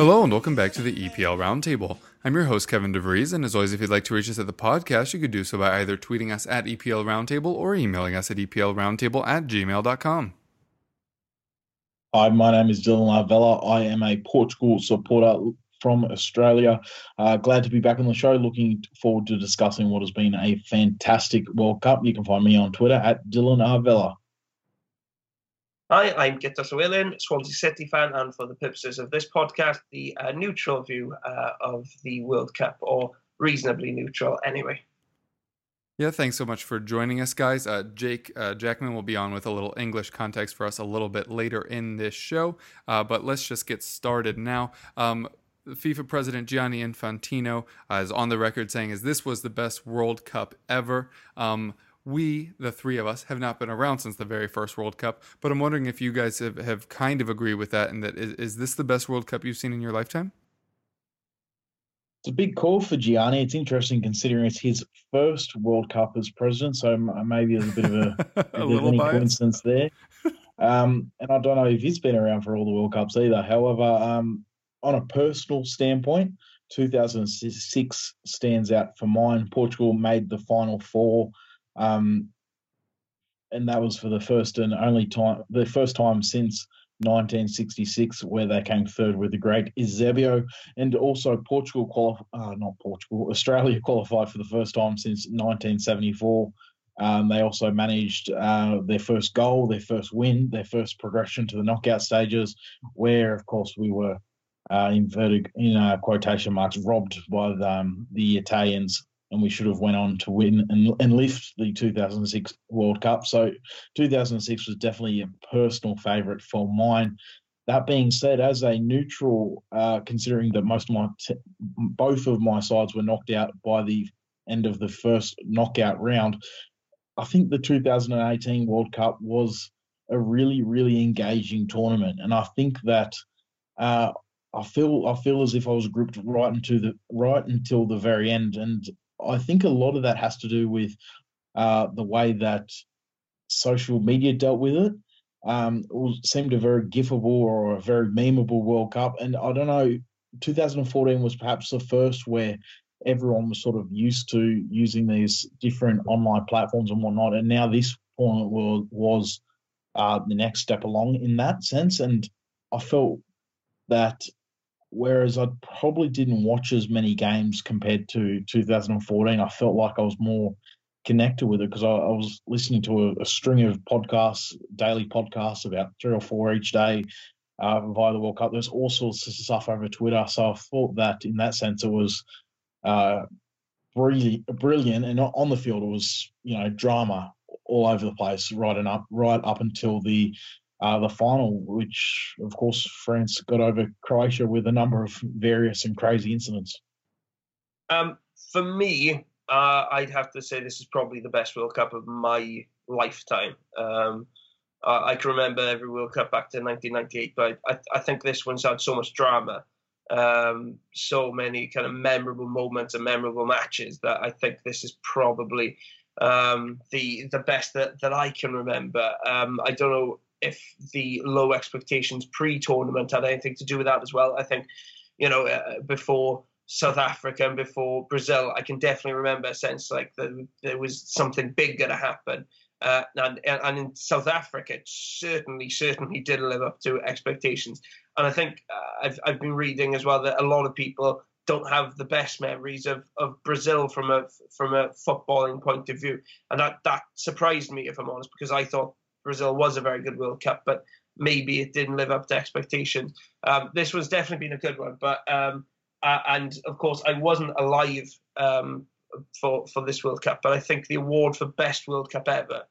Hello and welcome back to the EPL Roundtable. I'm your host, Kevin DeVries, and as always, if you'd like to reach us at the podcast, you could do so by either tweeting us at EPL Roundtable or emailing us at EPLRoundtable at gmail.com. Hi, my name is Dylan Arvela. I am a Portugal supporter from Australia. Uh, glad to be back on the show. Looking forward to discussing what has been a fantastic World Cup. You can find me on Twitter at Dylan Arvela. Hi, I'm Guto Llewelyn, Swansea City fan, and for the purposes of this podcast, the uh, neutral view uh, of the World Cup, or reasonably neutral anyway. Yeah, thanks so much for joining us, guys. Uh, Jake uh, Jackmann will be on with a little English context for us a little bit later in this show, uh, but let's just get started now. Um, FIFA president Gianni Infantino uh, is on the record saying, "As this was the best World Cup ever." Um, we, the three of us, have not been around since the very first World Cup, but I'm wondering if you guys have, have kind of agreed with that and that is, is this the best World Cup you've seen in your lifetime? It's a big call for Gianni. It's interesting considering it's his first World Cup as president, so maybe there's a bit of a, a little coincidence there. Um, and I don't know if he's been around for all the World Cups either. However, um, on a personal standpoint, 2006 stands out for mine. Portugal made the final four um, and that was for the first and only time, the first time since 1966 where they came third with the great Eusebio, and also Portugal qualified, uh, not Portugal, Australia qualified for the first time since 1974. Um, they also managed uh, their first goal, their first win, their first progression to the knockout stages, where of course we were uh, inverted in uh, quotation marks robbed by the, um, the Italians and we should have went on to win and, and lift the 2006 World Cup. So 2006 was definitely a personal favourite for mine. That being said, as a neutral, uh, considering that most of my t- both of my sides were knocked out by the end of the first knockout round, I think the 2018 World Cup was a really, really engaging tournament, and I think that. Uh, I feel I feel as if I was grouped right into the right until the very end, and I think a lot of that has to do with uh, the way that social media dealt with it. Um, it seemed a very gifable or a very memeable World Cup, and I don't know. 2014 was perhaps the first where everyone was sort of used to using these different online platforms and whatnot, and now this tournament was, was uh, the next step along in that sense. And I felt that whereas I probably didn't watch as many games compared to 2014. I felt like I was more connected with it because I, I, was listening to a, a, string of podcasts, daily podcasts, about three or four each day uh, via the World Cup. There's all sorts of stuff over Twitter, so I thought that in that sense it was uh, brilliant, brilliant, and on the field it was you know drama all over the place, right and up, right up until the uh, the final, which of course France got over Croatia with a number of various and crazy incidents. Um, for me, uh, I'd have to say this is probably the best World Cup of my lifetime. Um, I can remember every World Cup back to 1998, but I, I think this one's had so much drama, um, so many kind of memorable moments and memorable matches that I think this is probably um, the the best that, that I can remember. Um, I don't know if the low expectations pre-tournament had anything to do with that as well. I think, you know, uh, before South Africa and before Brazil, I can definitely remember a sense like the, there was something big going to happen. Uh, and and in South Africa, it certainly certainly did live up to expectations. And I think uh, I've I've been reading as well that a lot of people don't have the best memories of, of Brazil from a from a footballing point of view, and that that surprised me if I'm honest because I thought Brazil was a very good World Cup, but maybe it didn't live up to expectations. Um, this was definitely been a good one, but um, uh, and of course I wasn't alive um, for for this World Cup, but I think the award for best World Cup ever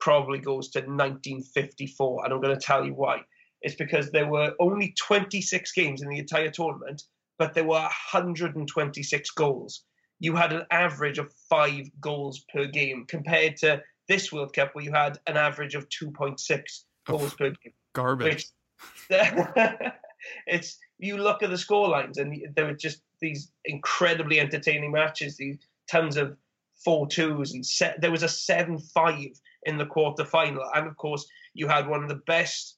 probably goes to 1954, and I'm going to tell you why. It's because there were only 26 games in the entire tournament, but there were 126 goals. You had an average of five goals per game compared to this World Cup where you had an average of 2.6 goals per game. Garbage. It's you look at the score lines and there were just these incredibly entertaining matches, these tons of four twos and set, there was a seven five in the quarter final, and of course you had one of the best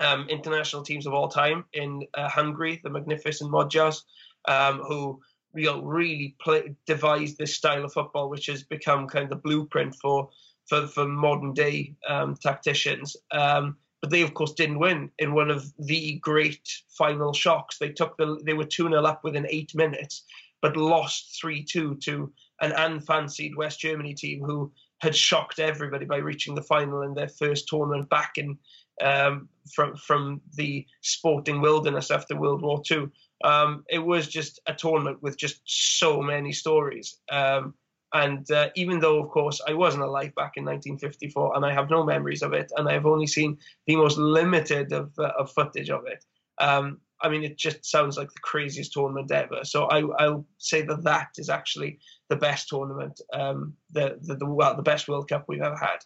um, international teams of all time in uh, Hungary, the magnificent Magyars, um, who you know, really play, devised this style of football, which has become kind of the blueprint for for, for modern day um, tacticians. Um, but they, of course, didn't win in one of the great final shocks. They took the they were two 0 up within eight minutes, but lost three two to an unfancied West Germany team who had shocked everybody by reaching the final in their first tournament back in um, from from the sporting wilderness after World War II. Um, it was just a tournament with just so many stories. Um, and uh, even though, of course, I wasn't alive back in 1954 and I have no memories of it, and I have only seen the most limited of, uh, of footage of it, um, I mean, it just sounds like the craziest tournament ever. So I, will say that that is actually the best tournament, um, the, the, the, well, the best World Cup we've ever had.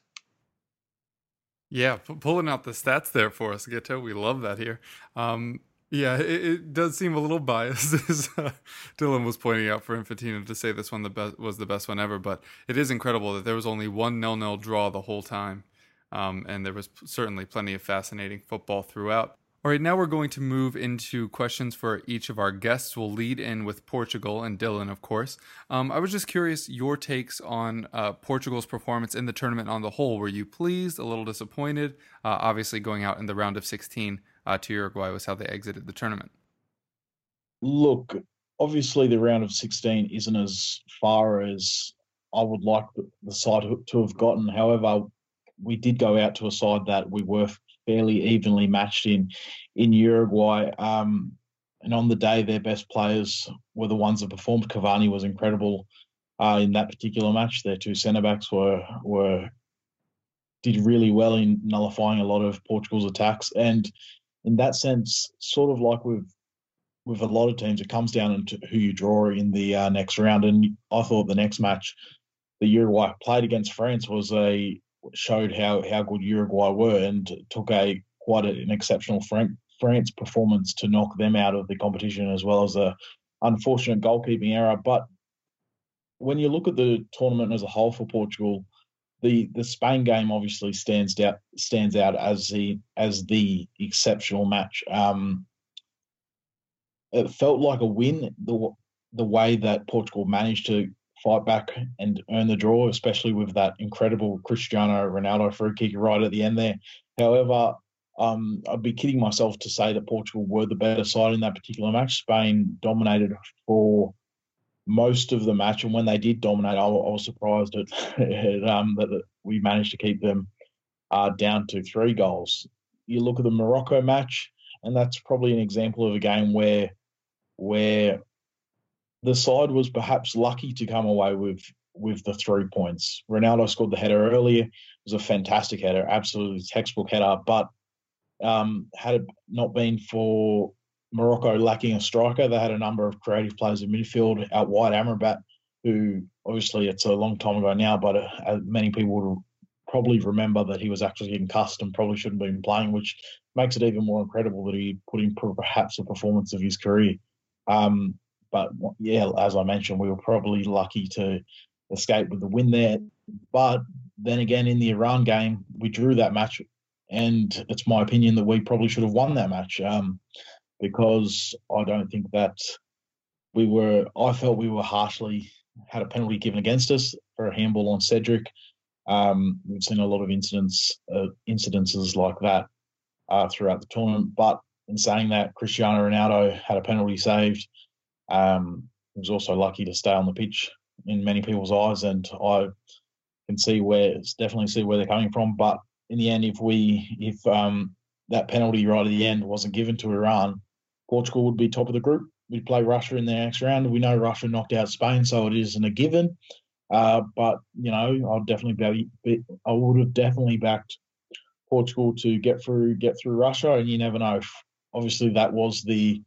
Yeah, p- pulling out the stats there for us, Guto. We love that here. Um, yeah, it, it, does seem a little biased, as uh, Dylan was pointing out for Infantino to say this one the best was the best one ever. But it is incredible that there was only one nil-nil draw the whole time, um, and there was certainly plenty of fascinating football throughout. All right, now we're going to move into questions for each of our guests. We'll lead in with Portugal and Dylan, of course. Um, I was just curious your takes on uh, Portugal's performance in the tournament on the whole. Were you pleased, a little disappointed? Uh, obviously, going out in the round of 16 uh, to Uruguay was how they exited the tournament. Look, obviously, the round of 16 isn't as far as I would like the side to have gotten. However, we did go out to a side that we were fairly evenly matched in in Uruguay. Um, and on the day, their best players were the ones that performed. Cavani was incredible uh, in that particular match. Their two centre backs were were did really well in nullifying a lot of Portugal's attacks. And in that sense, sort of like with with a lot of teams, it comes down to who you draw in the uh, next round. And I thought the next match, the Uruguay played against France, was a showed how how good Uruguay were and took a quite an exceptional France performance to knock them out of the competition as well as a unfortunate goalkeeping error. But when you look at the tournament as a whole for Portugal, the the Spain game obviously stands out stands out as the as the exceptional match. Um, it felt like a win the the way that Portugal managed to fight back and earn the draw, especially with that incredible Cristiano Ronaldo free kick right at the end there. However, um, I'd be kidding myself to say that Portugal were the better side in that particular match. Spain dominated for most of the match, and when they did dominate, I, I was surprised at, at um, that we managed to keep them uh, down to three goals. You look at the Morocco match, and that's probably an example of a game where where the side was perhaps lucky to come away with with the three points. Ronaldo scored the header earlier. It was a fantastic header, absolutely textbook header. But um, had it not been for Morocco lacking a striker, they had a number of creative players in midfield. Out wide, Amrabat, who obviously it's a long time ago now, but uh, many people would probably remember that he was actually getting cussed and probably shouldn't have been playing, which makes it even more incredible that he put in perhaps a performance of his career. Um, but yeah, as I mentioned, we were probably lucky to escape with the win there. But then again, in the Iran game, we drew that match, and it's my opinion that we probably should have won that match um, because I don't think that we were. I felt we were harshly had a penalty given against us for a handball on Cedric. Um, we've seen a lot of incidents, uh, incidences like that uh, throughout the tournament. But in saying that, Cristiano Ronaldo had a penalty saved um, he was also lucky to stay on the pitch in many people's eyes, and I can see where definitely see where they're coming from. But in the end, if we if um, that penalty right at the end wasn't given to Iran, Portugal would be top of the group. We'd play Russia in the next round. We know Russia knocked out Spain, so it isn't a given. Uh, but you know, I'll definitely be, I would have definitely backed Portugal to get through get through Russia, and you never know. Obviously, that was the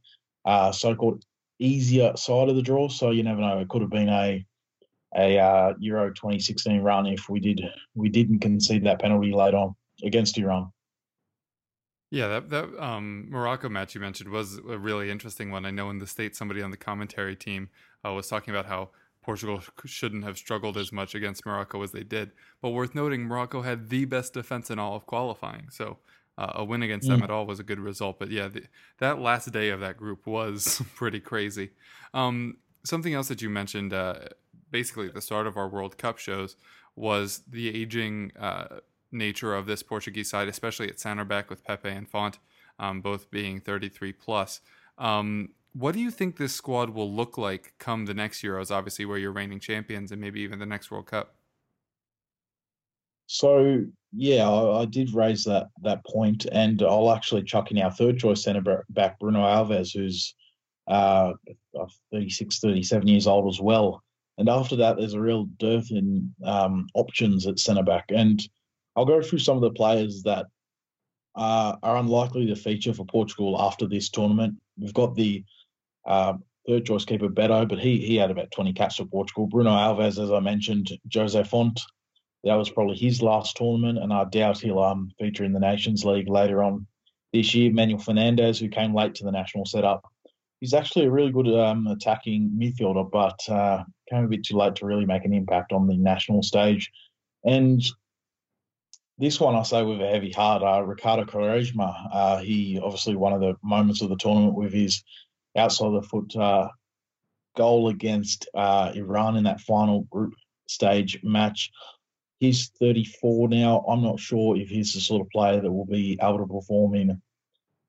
uh, so-called easier side of the draw. So you never know. It could have been a a uh, Euro 2016 run if we did we didn't concede that penalty late on against Iran. Yeah, that that um, Morocco match you mentioned was a really interesting one. I know in the state somebody on the commentary team uh, was talking about how Portugal shouldn't have struggled as much against Morocco as they did. But worth noting, Morocco had the best defense in all of qualifying. So uh, a win against them mm. at all was a good result. But yeah, the, that last day of that group was pretty crazy. Um, something else that you mentioned, uh, basically at the start of our World Cup shows, was the aging uh, nature of this Portuguese side, especially at center back with Pepe and Fonte, um, both being 33 plus. Um, what do you think this squad will look like come the next Euros, obviously, where you're reigning champions and maybe even the next World Cup? So yeah, I, I, did raise that that point, and I'll actually chuck in our third choice centre back, Bruno Alves, who's uh, 36, 37 years old as well. And after that, there's a real dearth in um, options at centre back. And I'll go through some of the players that uh, are unlikely to feature for Portugal after this tournament. We've got the uh, third choice keeper Beto, but he he had about 20 caps for Portugal. Bruno Alves, as I mentioned, Jose Fonte, that was probably his last tournament, and I doubt he'll um, feature in the Nations League later on this year. Manuel Fernandes, who came late to the national setup, he's actually a really good um, attacking midfielder, but uh, came a bit too late to really make an impact on the national stage. And this one I say with a heavy heart, uh, Ricardo Quaresma. Uh, he obviously one of the moments of the tournament with his outside the foot uh, goal against uh, Iran in that final group stage match. He's 34 now. I'm not sure if he's the sort of player that will be able to perform in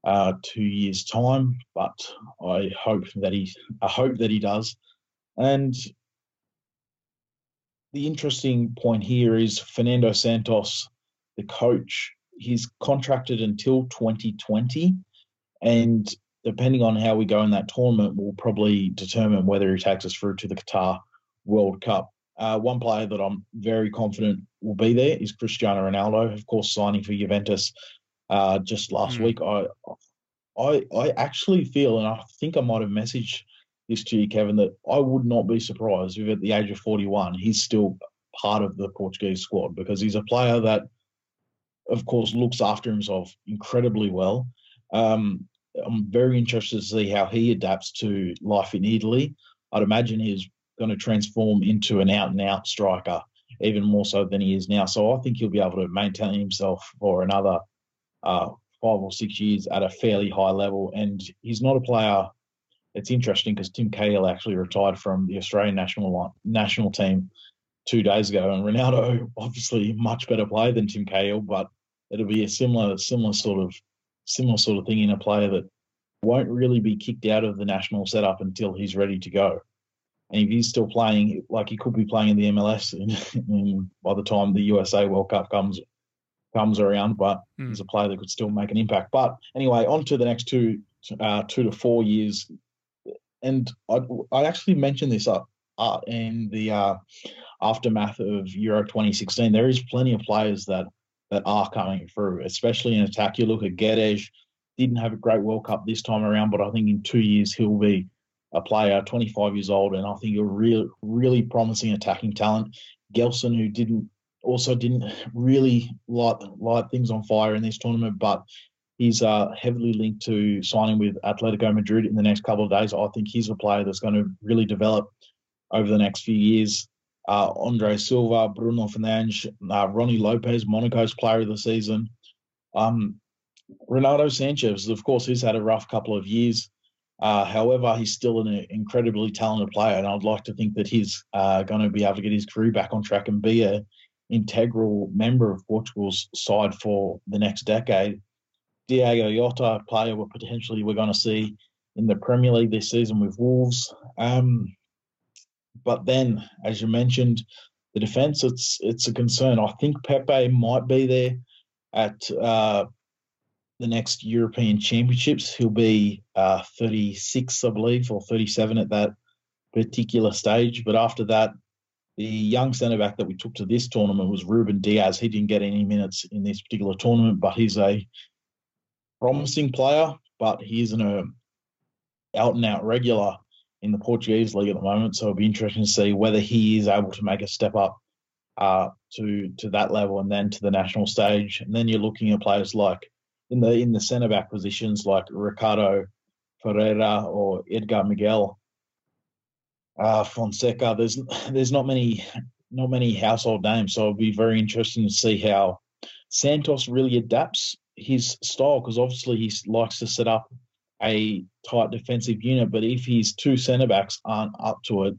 uh, two years' time, but I hope that he I hope that he does. And the interesting point here is Fernando Santos, the coach. He's contracted until 2020, and depending on how we go in that tournament, will probably determine whether he takes us through to the Qatar World Cup. Uh, one player that I'm very confident will be there is Cristiano Ronaldo, of course, signing for Juventus uh, just last mm. week. I, I, I actually feel, and I think I might have messaged this to you, Kevin, that I would not be surprised if at the age of 41 he's still part of the Portuguese squad because he's a player that, of course, looks after himself incredibly well. Um, I'm very interested to see how he adapts to life in Italy. I'd imagine he's going to transform into an out and out striker, even more so than he is now. So I think he'll be able to maintain himself for another uh, five or six years at a fairly high level. And he's not a player. It's interesting because Tim Cahill actually retired from the Australian national national team two days ago, and Ronaldo obviously much better player than Tim Cahill, but it'll be a similar similar sort of similar sort of thing in a player that won't really be kicked out of the national setup until he's ready to go. And if he's still playing, like he could be playing in the MLS in, in, by the time the USA World Cup comes comes around, but mm. he's a player that could still make an impact. But anyway, on to the next two uh, two to four years. And I, I actually mentioned this up uh, in the uh, aftermath of Euro 2016. There is plenty of players that that are coming through, especially in attack. You look at Guedes, didn't have a great World Cup this time around, but I think in two years he'll be a player, 25 years old, and I think a real, really really promising attacking talent. Gelson, who didn't also didn't really light light things on fire in this tournament, but he's uh, heavily linked to signing with Atletico Madrid in the next couple of days. I think he's a player that's going to really develop over the next few years. Uh, Andre Silva, Bruno Fernandes, uh, Rony Lopes, Monaco's player of the season. Um, Renato Sanches, of course, he's had a rough couple of years. Uh, however, he's still an incredibly talented player, and I'd like to think that he's uh, going to be able to get his career back on track and be a integral member of Portugal's side for the next decade. Diogo Jota, a player we potentially we're going to see in the Premier League this season with Wolves. Um, but then, as you mentioned, the defence it's it's a concern. I think Pepe might be there at uh, the next European Championships. He'll be uh, 36, I believe, or 37 at that particular stage. But after that, the young centre back that we took to this tournament was Ruben Dias. He didn't get any minutes in this particular tournament, but he's a promising player. But he isn't a out and out regular in the Portuguese league at the moment. So it'll be interesting to see whether he is able to make a step up uh, to to that level and then to the national stage. And then you're looking at players like in the in the centre back positions like Ricardo Ferreira or Edgar Miguel uh, Fonseca. There's there's not many not many household names, so it'll be very interesting to see how Santos really adapts his style because obviously he likes to set up a tight defensive unit. But if his two centre backs aren't up to it,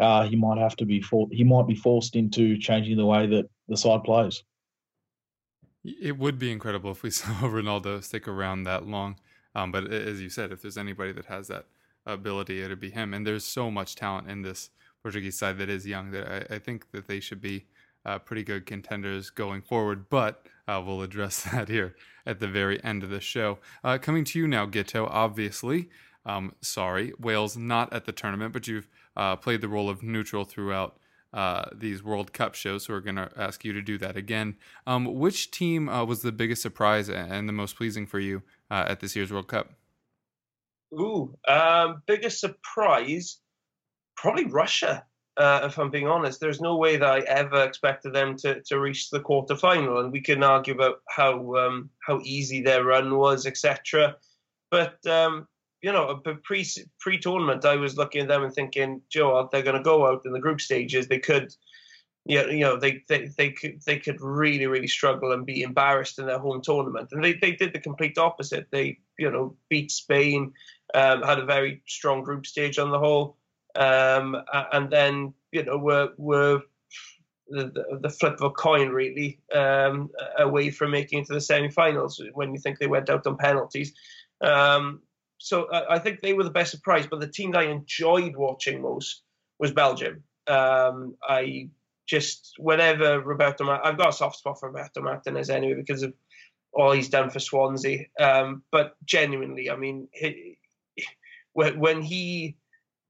uh, he might have to be for, he might be forced into changing the way that the side plays. It would be incredible if we saw Ronaldo stick around that long. Um, but as you said, if there's anybody that has that ability, it'd be him. And there's so much talent in this Portuguese side that is young that I, I think that they should be uh, pretty good contenders going forward. But uh, we'll address that here at the very end of the show. Uh, coming to you now, Guto. Obviously, um, sorry, Wales not at the tournament, but you've uh, played the role of neutral throughout. Uh, these World Cup shows, so we're going to ask you to do that again. Um, which team uh, was the biggest surprise and the most pleasing for you at this year's World Cup? Ooh, um, biggest surprise, probably Russia. Uh, if I'm being honest, there's no way that I ever expected them to, to reach the quarterfinal, and we can argue about how um, how easy their run was, etc. But um, you know, pre pre tournament, I was looking at them and thinking, Joe, they're going to go out in the group stages. They could, yeah, you know, they, they they could they could really really struggle and be embarrassed in their home tournament, and they they did the complete opposite. They you know beat Spain, um, had a very strong group stage on the whole, um, and then you know were were the, the, flip of a coin really um, away from making it to the semi-finals when you think they went out on penalties. Um, so I, I, think they were the best surprise. But the team that I enjoyed watching most was Belgium. Um, I just whenever Roberto, I've got a soft spot for Roberto Martinez anyway because of all he's done for Swansea. Um, but genuinely, I mean, he, when he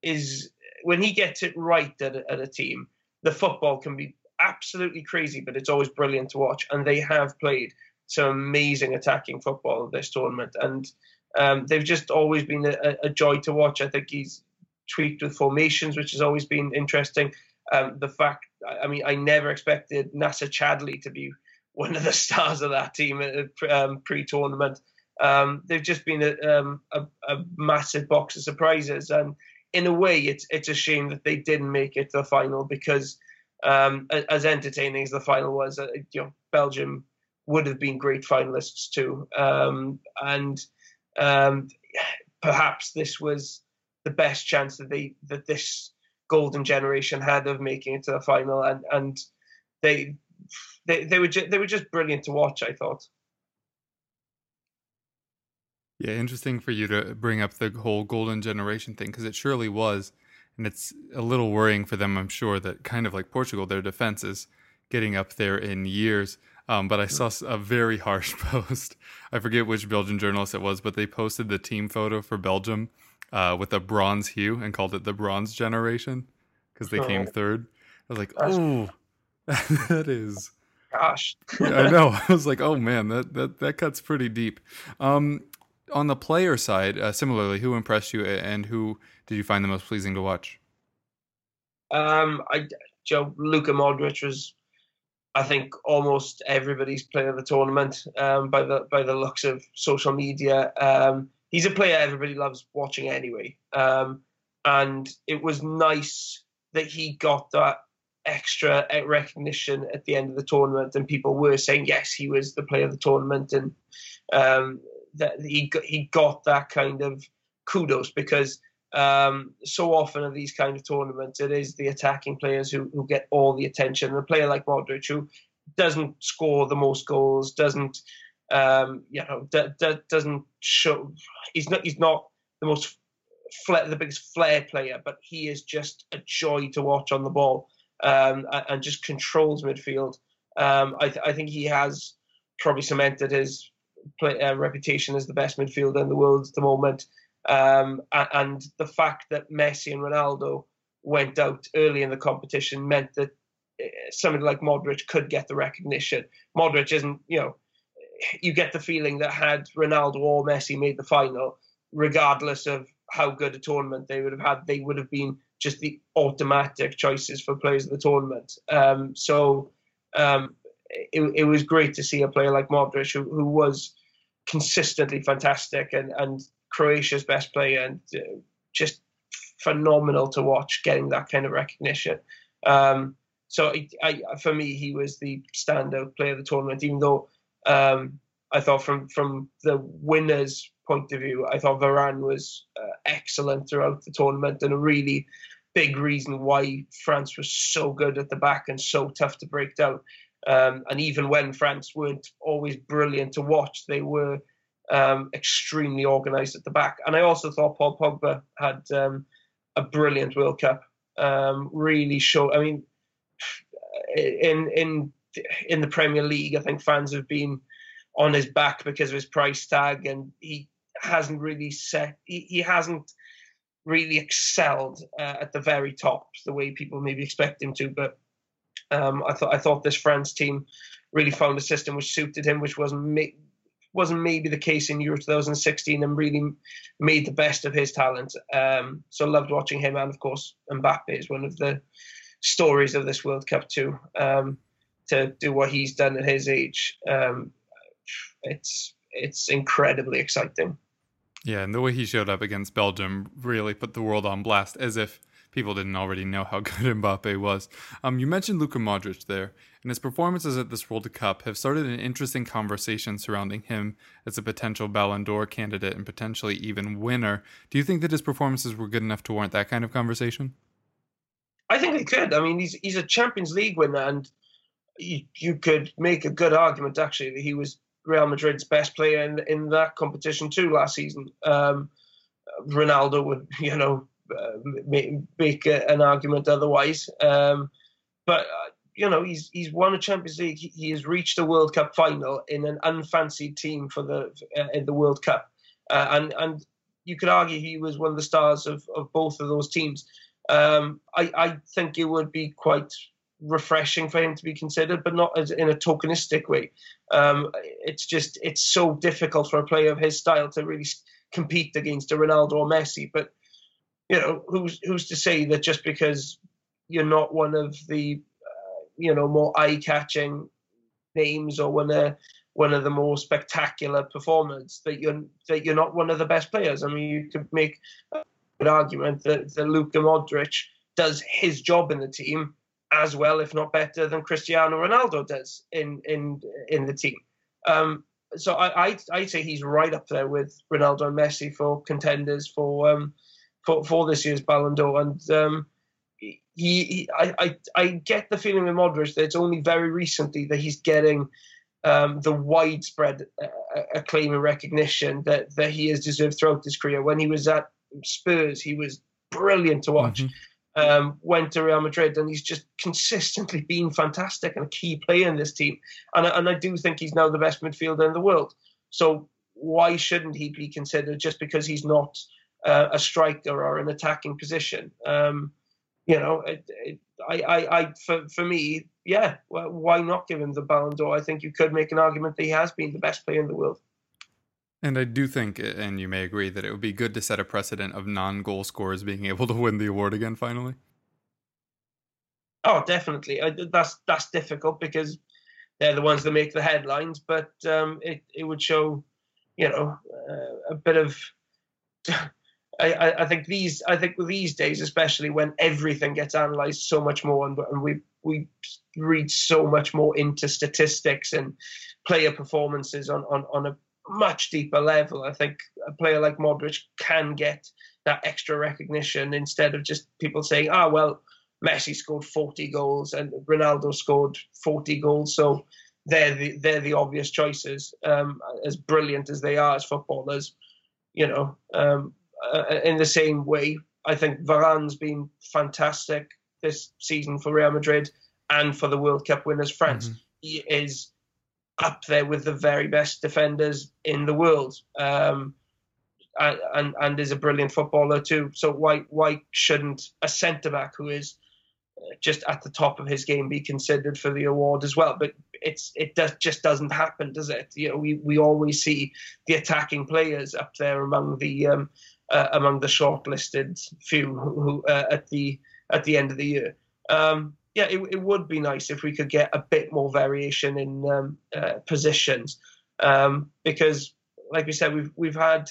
is when he gets it right at a, at a team, the football can be absolutely crazy, but it's always brilliant to watch. And they have played some amazing attacking football this tournament, and um, they've just always been a, a, joy to watch. I think he's tweaked with formations, which has always been interesting. Um, the fact, I mean, I never expected Nacer Chadli to be one of the stars of that team um, pre-tournament. Um, they've just been a, um, a, a, massive box of surprises, and in a way, it's it's a shame that they didn't make it to the final because, um, as entertaining as the final was, uh, you know, Belgium would have been great finalists too, um, and um, perhaps this was the best chance that they that this golden generation had of making it to the final, and and they they they were ju- they were just brilliant to watch. I thought. Yeah, interesting for you to bring up the whole golden generation thing because it surely was, and it's a little worrying for them. I'm sure that kind of like Portugal, their defense is getting up there in years. Um, but I saw a very harsh post. I forget which Belgian journalist it was, but they posted the team photo for Belgium uh, with a bronze hue and called it the Bronze Generation because they came third. I was like, oh, that is. Gosh. I know. I was like, oh man, that that that cuts pretty deep. Um, on the player side, uh, similarly, who impressed you and who did you find the most pleasing to watch? Um, I Joe Luka Modric was I think almost everybody's player of the tournament um, by the by the looks of social media. Um, he's a player everybody loves watching anyway, um, and it was nice that he got that extra recognition at the end of the tournament, and people were saying yes, he was the player of the tournament, and um, that he got, he got that kind of kudos because um, so often in these kind of tournaments, it is the attacking players who, who get all the attention. And a player like Modric, who doesn't score the most goals, doesn't um, you know, d- d- doesn't show. He's not. He's not the most flair, the biggest flair player, but he is just a joy to watch on the ball um, and just controls midfield. Um, I, th- I, think he has probably cemented his play, uh, reputation as the best midfielder in the world at the moment. Um, and the fact that Messi and Ronaldo went out early in the competition meant that eh, somebody like Modric could get the recognition. Modric isn't, you know, you get the feeling that had Ronaldo or Messi made the final, regardless of how good a tournament they would have had, they would have been just the automatic choices for players of the tournament. Um, so um, it, it, was great to see a player like Modric, who, who was consistently fantastic and, and Croatia's best player and uh, just phenomenal to watch getting that kind of recognition. Um, so I, I, for me, he was the standout player of the tournament, even though um, I thought from from the winners' point of view, I thought Varane was uh, excellent throughout the tournament and a really big reason why France was so good at the back and so tough to break down. Um, and even when France weren't always brilliant to watch, they were um, extremely organised at the back. And I also thought Paul Pogba had um, a brilliant World Cup. Um, really show. I mean, in in in the Premier League, I think fans have been on his back because of his price tag, and he hasn't really set. He, he hasn't really excelled uh, at the very top the way people maybe expect him to. But um, I thought I thought this France team really found a system which suited him, which wasn't ma- wasn't maybe the case in Euro 2016, and really made the best of his talent. Um, so loved watching him, and of course Mbappe is one of the stories of this World Cup too. Um, to do what he's done at his age, um, it's it's incredibly exciting. Yeah, and the way he showed up against Belgium really put the world on blast, as if people didn't already know how good Mbappe was. Um, you mentioned Luka Modric there, and his performances at this World Cup have started an interesting conversation surrounding him as a potential Ballon d'Or candidate and potentially even winner. Do you think that his performances were good enough to warrant that kind of conversation? I think they could. I mean, he's he's a Champions League winner, and you, you could make a good argument actually that he was Real Madrid's best player in in that competition too last season. Um, Ronaldo would, you know, make, make an argument otherwise. Um, but uh, you know, he's he's won a Champions League. He, he, has reached a World Cup final in an unfancied team for the uh, in the World Cup, uh, and and you could argue he was one of the stars of, of both of those teams. Um, I, I think it would be quite refreshing for him to be considered, but not as in a tokenistic way. Um, it's just it's so difficult for a player of his style to really compete against a Ronaldo or Messi. But you know, who's who's to say that just because you're not one of the uh, you know more eye-catching names or one of one of the more spectacular performers that you're that you're not one of the best players. I mean, you could make an argument that, that Luka Modric does his job in the team as well, if not better, than Cristiano Ronaldo does in in in the team. Um, so I, I I'd say he's right up there with Ronaldo and Messi for contenders for um, for for this year's Ballon d'Or. And um, he, he I, I I get the feeling with Modric that it's only very recently that he's getting um, the widespread uh, acclaim and recognition that that he has deserved throughout his career. When he was at Spurs, he was brilliant to watch. Mm-hmm um, went to Real Madrid, and he's just consistently been fantastic and a key player in this team. And, and I do think he's now the best midfielder in the world. So why shouldn't he be considered just because he's not uh, a striker or an attacking position? Um, you know, it, it, I, I, I, for, for me, yeah, well, why not give him the Ballon d'Or? I think you could make an argument that he has been the best player in the world. And I do think, and you may agree, that it would be good to set a precedent of non goal scorers being able to win the award again finally. Oh, definitely. That's that's difficult because they're the ones that make the headlines, but um, it it would show, you know, uh, a bit of. I, I think these I think these days, especially when everything gets analysed so much more, and, and we we read so much more into statistics and player performances on on, on a much deeper level. I think a player like Modric can get that extra recognition instead of just people saying, "Ah, oh, well, Messi scored 40 goals and Ronaldo scored 40 goals, so they're the they're the obvious choices." Um, as brilliant as they are as footballers, you know, um, uh, in the same way, I think Varane's been fantastic this season for Real Madrid and for the World Cup winners France. Mm-hmm. He is up there with the very best defenders in the world, um, and, and, and is a brilliant footballer too. So why why shouldn't a centre back who is uh, just at the top of his game be considered for the award as well? But it's it does just doesn't happen, does it? You know, we, we always see the attacking players up there among the um, uh, among the shortlisted few who, uh, at the at the end of the year. Um, yeah, it, it would be nice if we could get a bit more variation in um, uh, positions um, because, like we said, we've we've had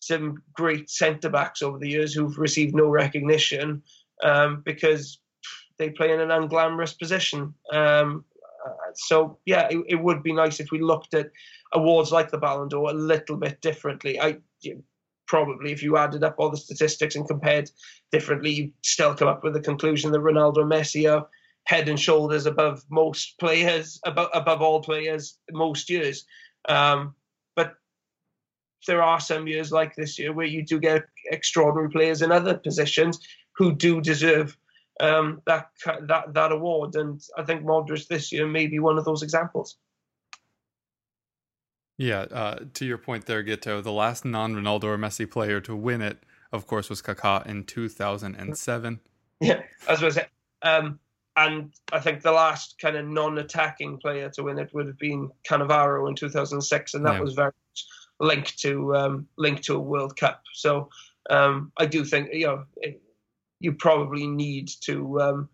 some great centre backs over the years who've received no recognition um, because they play in an unglamorous position. Um, so yeah, it, it, would be nice if we looked at awards like the Ballon d'Or a little bit differently. I probably if you added up all the statistics and compared differently, you still come up with the conclusion that Ronaldo and Messi are head and shoulders above most players, above above all players most years. Um, but there are some years like this year where you do get extraordinary players in other positions who do deserve um, that that that award, and I think Modric this year may be one of those examples. Yeah, uh, to your point there, Guto, the last non-Ronaldo or Messi player to win it, of course, was Kaká in 2007. Yeah, as I say, um, and I think the last kind of non-attacking player to win it would have been Cannavaro in 2006, and that yeah. was very linked to um, linked to a World Cup. So um, I do think you know it, you probably need to um,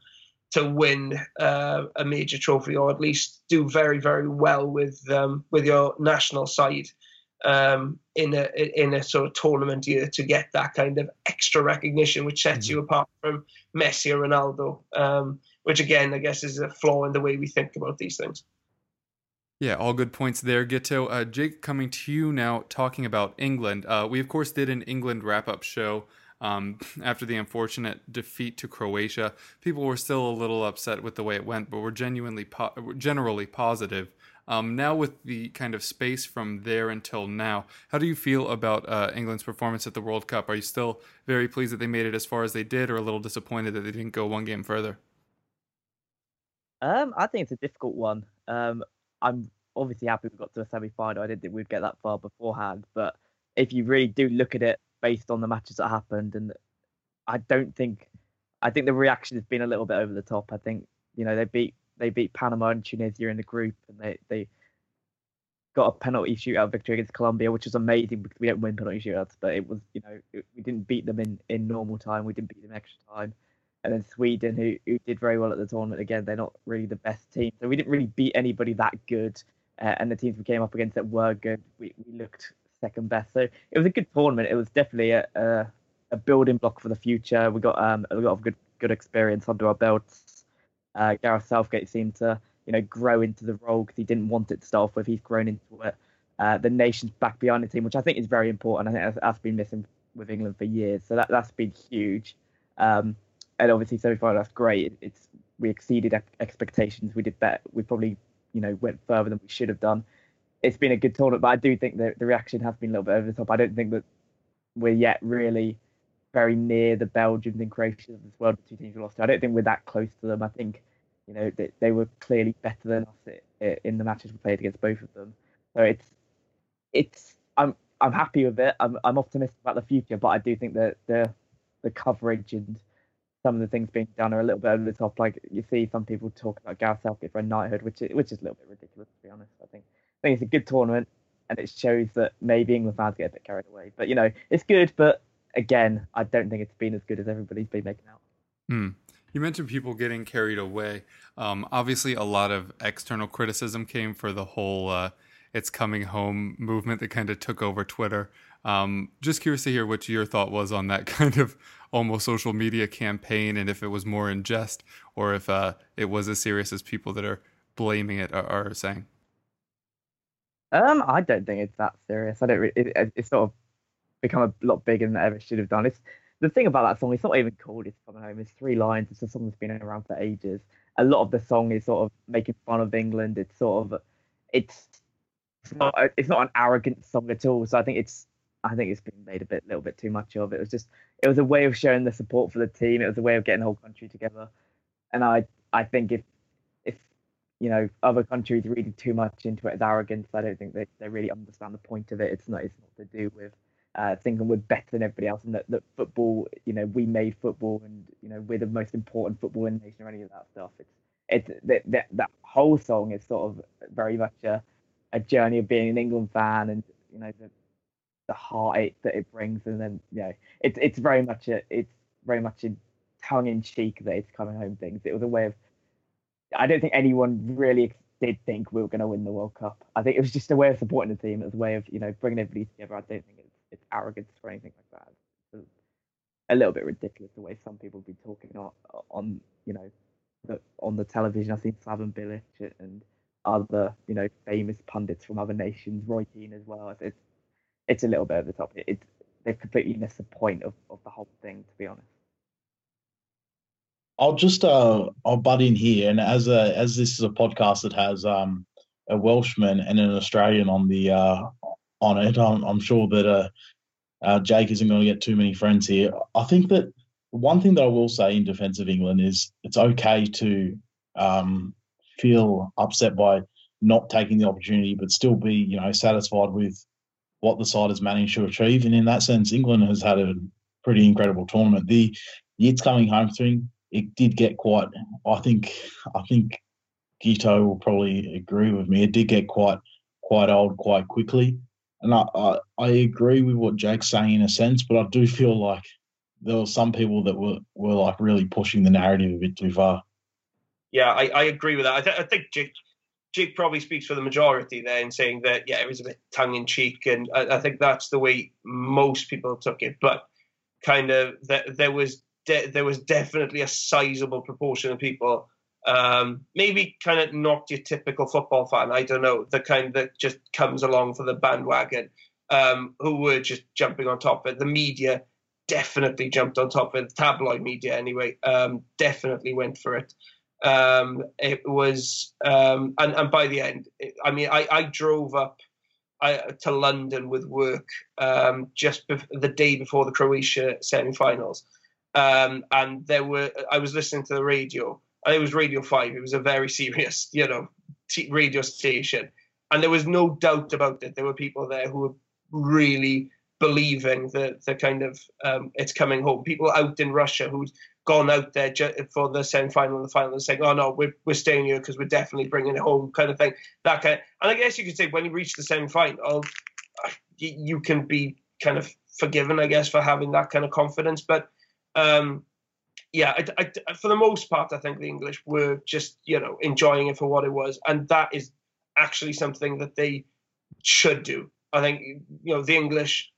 to win uh, a major trophy or at least do very very well with um, with your national side um, in a in a sort of tournament year to get that kind of extra recognition which sets mm-hmm. you apart from Messi or Ronaldo um, which again I guess is a flaw in the way we think about these things. Yeah, all good points there, Guto. Uh, Jake, coming to you now, talking about England. Uh, we, of course, did an England wrap up show um, after the unfortunate defeat to Croatia. People were still a little upset with the way it went, but were genuinely po- generally positive. Um, now, with the kind of space from there until now, how do you feel about uh, England's performance at the World Cup? Are you still very pleased that they made it as far as they did, or a little disappointed that they didn't go one game further? Um, I think it's a difficult one. Um, I'm obviously happy we got to a semi final. I didn't think we'd get that far beforehand, but if you really do look at it based on the matches that happened. And I don't think, I think the reaction has been a little bit over the top. I think you know they beat they beat Panama and Tunisia in the group, and they they got a penalty shootout victory against Colombia, which was amazing because we don't win penalty shootouts, but it was you know it, we didn't beat them in in normal time, we didn't beat them extra time. And then Sweden, who, who did very well at the tournament, again, they're not really the best team. So we didn't really beat anybody that good. Uh, and the teams we came up against that were good, we, we looked second best. So it was a good tournament. It was definitely a, a, a building block for the future. We got um, a lot of good good experience under our belts. Uh, Gareth Southgate seemed to you know grow into the role because he didn't want it to start off with. He's grown into it. Uh, the nation's back behind the team, which I think is very important. I think that's, that's been missing with England for years, so that that's been huge. Um, and obviously so far that's great. It's we exceeded expectations. We did better. We probably you know went further than we should have done it's been a good tournament, but I do think that the reaction has been a little bit over the top. I don't think that we're yet really very near the Belgians and Croatians this World the two teams we lost to. I don't think we're that close to them. I think, you know, they, they were clearly better than us in the matches we played against both of them. So it's, it's, I'm, I'm happy with it. I'm, I'm optimistic about the future, but I do think that the, the coverage and some of the things being done are a little bit over the top. Like you see some people talk about Gareth Southgate for a knighthood, which is, which is a little bit ridiculous to be honest. I think I think it's a good tournament, and it shows that maybe England fans get a bit carried away. But you know, it's good. But again, I don't think it's been as good as everybody's been making out. Hmm. You mentioned people getting carried away. Um, obviously, a lot of external criticism came for the whole uh, "it's coming home" movement that kind of took over Twitter. Um, just curious to hear what your thought was on that kind of almost social media campaign, and if it was more in jest or if uh, it was as serious as people that are blaming it are, are saying. Um, I don't think it's that serious. I don't. Re- it, it's sort of become a lot bigger than it ever should have done. It's the thing about that song. It's not even called "It's Coming Home." It's three lines. It's a song that's been around for ages. A lot of the song is sort of making fun of England. It's sort of, it's, it's not, it's not an arrogant song at all. So I think it's, I think it's been made a bit, little bit too much of. It was just, it was a way of showing the support for the team. It was a way of getting the whole country together. And I, I think if you know, other countries reading too much into it as arrogance. I don't think they, they really understand the point of it. It's not it's not to do with uh, thinking we're better than everybody else and that, that football, you know, we made football and you know we're the most important football in the nation or any of that stuff. It's it's that that, that whole song is sort of very much a, a journey of being an England fan and you know the the heartache that it brings and then you know it's it's very much a it's very much a tongue in cheek that it's coming home things. It was a way of I don't think anyone really did think we were going to win the World Cup. I think it was just a way of supporting the team. It was a way of you know bringing everybody together. I don't think it's, it's arrogance or anything like that. It's a little bit ridiculous the way some people been talking on, on you know the, on the television. I've seen Slaven Bilic and other, you know, famous pundits from other nations, Roy Keane as well. It's it's a little bit over the top. It they've completely missed the point of, of the whole thing, to be honest. I'll just uh I'll butt in here, and as a as this is a podcast that has um a Welshman and an Australian on the uh on it, I'm, I'm sure that uh, uh Jake isn't going to get too many friends here. I think that one thing that I will say in defence of England is it's okay to um feel upset by not taking the opportunity, but still be you know satisfied with what the side has managed to achieve. And in that sense, England has had a pretty incredible tournament. The it's coming home thing it did get quite. I think I think Guto will probably agree with me. It did get quite quite old quite quickly, and I, I, I agree with what Jake's saying in a sense, but I do feel like there were some people that were were like really pushing the narrative a bit too far. Yeah, I, I agree with that. I, th- I think Jake, Jake probably speaks for the majority there in saying that yeah, it was a bit tongue in cheek, and I, I, think that's the way most people took it. But kind of that there was de- there was definitely a sizable proportion of people, um, maybe kind of not your typical football fan. I don't know the kind that just comes along for the bandwagon, um, who were just jumping on top of it. The media definitely jumped on top of it. Tabloid media, anyway, um, definitely went for it. Um, it was, um, and, and by the end, it, I mean, I, I drove up I, to London with work um, just the day before the Croatia semi-finals, um, and there were I was listening to the radio, and it was Radio Five. It was a very serious, you know, t- radio station, and there was no doubt about it. There were people there who were really believing that the kind of um, it's coming home. People out in Russia who'd gone out there for the semi-final and the final and saying, "Oh no, we're we're staying here because we're definitely bringing it home," kind of thing. That kind, of, and I guess you could say when you reach the semi-final, you, you can be kind of forgiven, I guess, for having that kind of confidence, but um, yeah, I, I, for the most part, I think the English were just you know enjoying it for what it was, and that is actually something that they should do. I think you know the English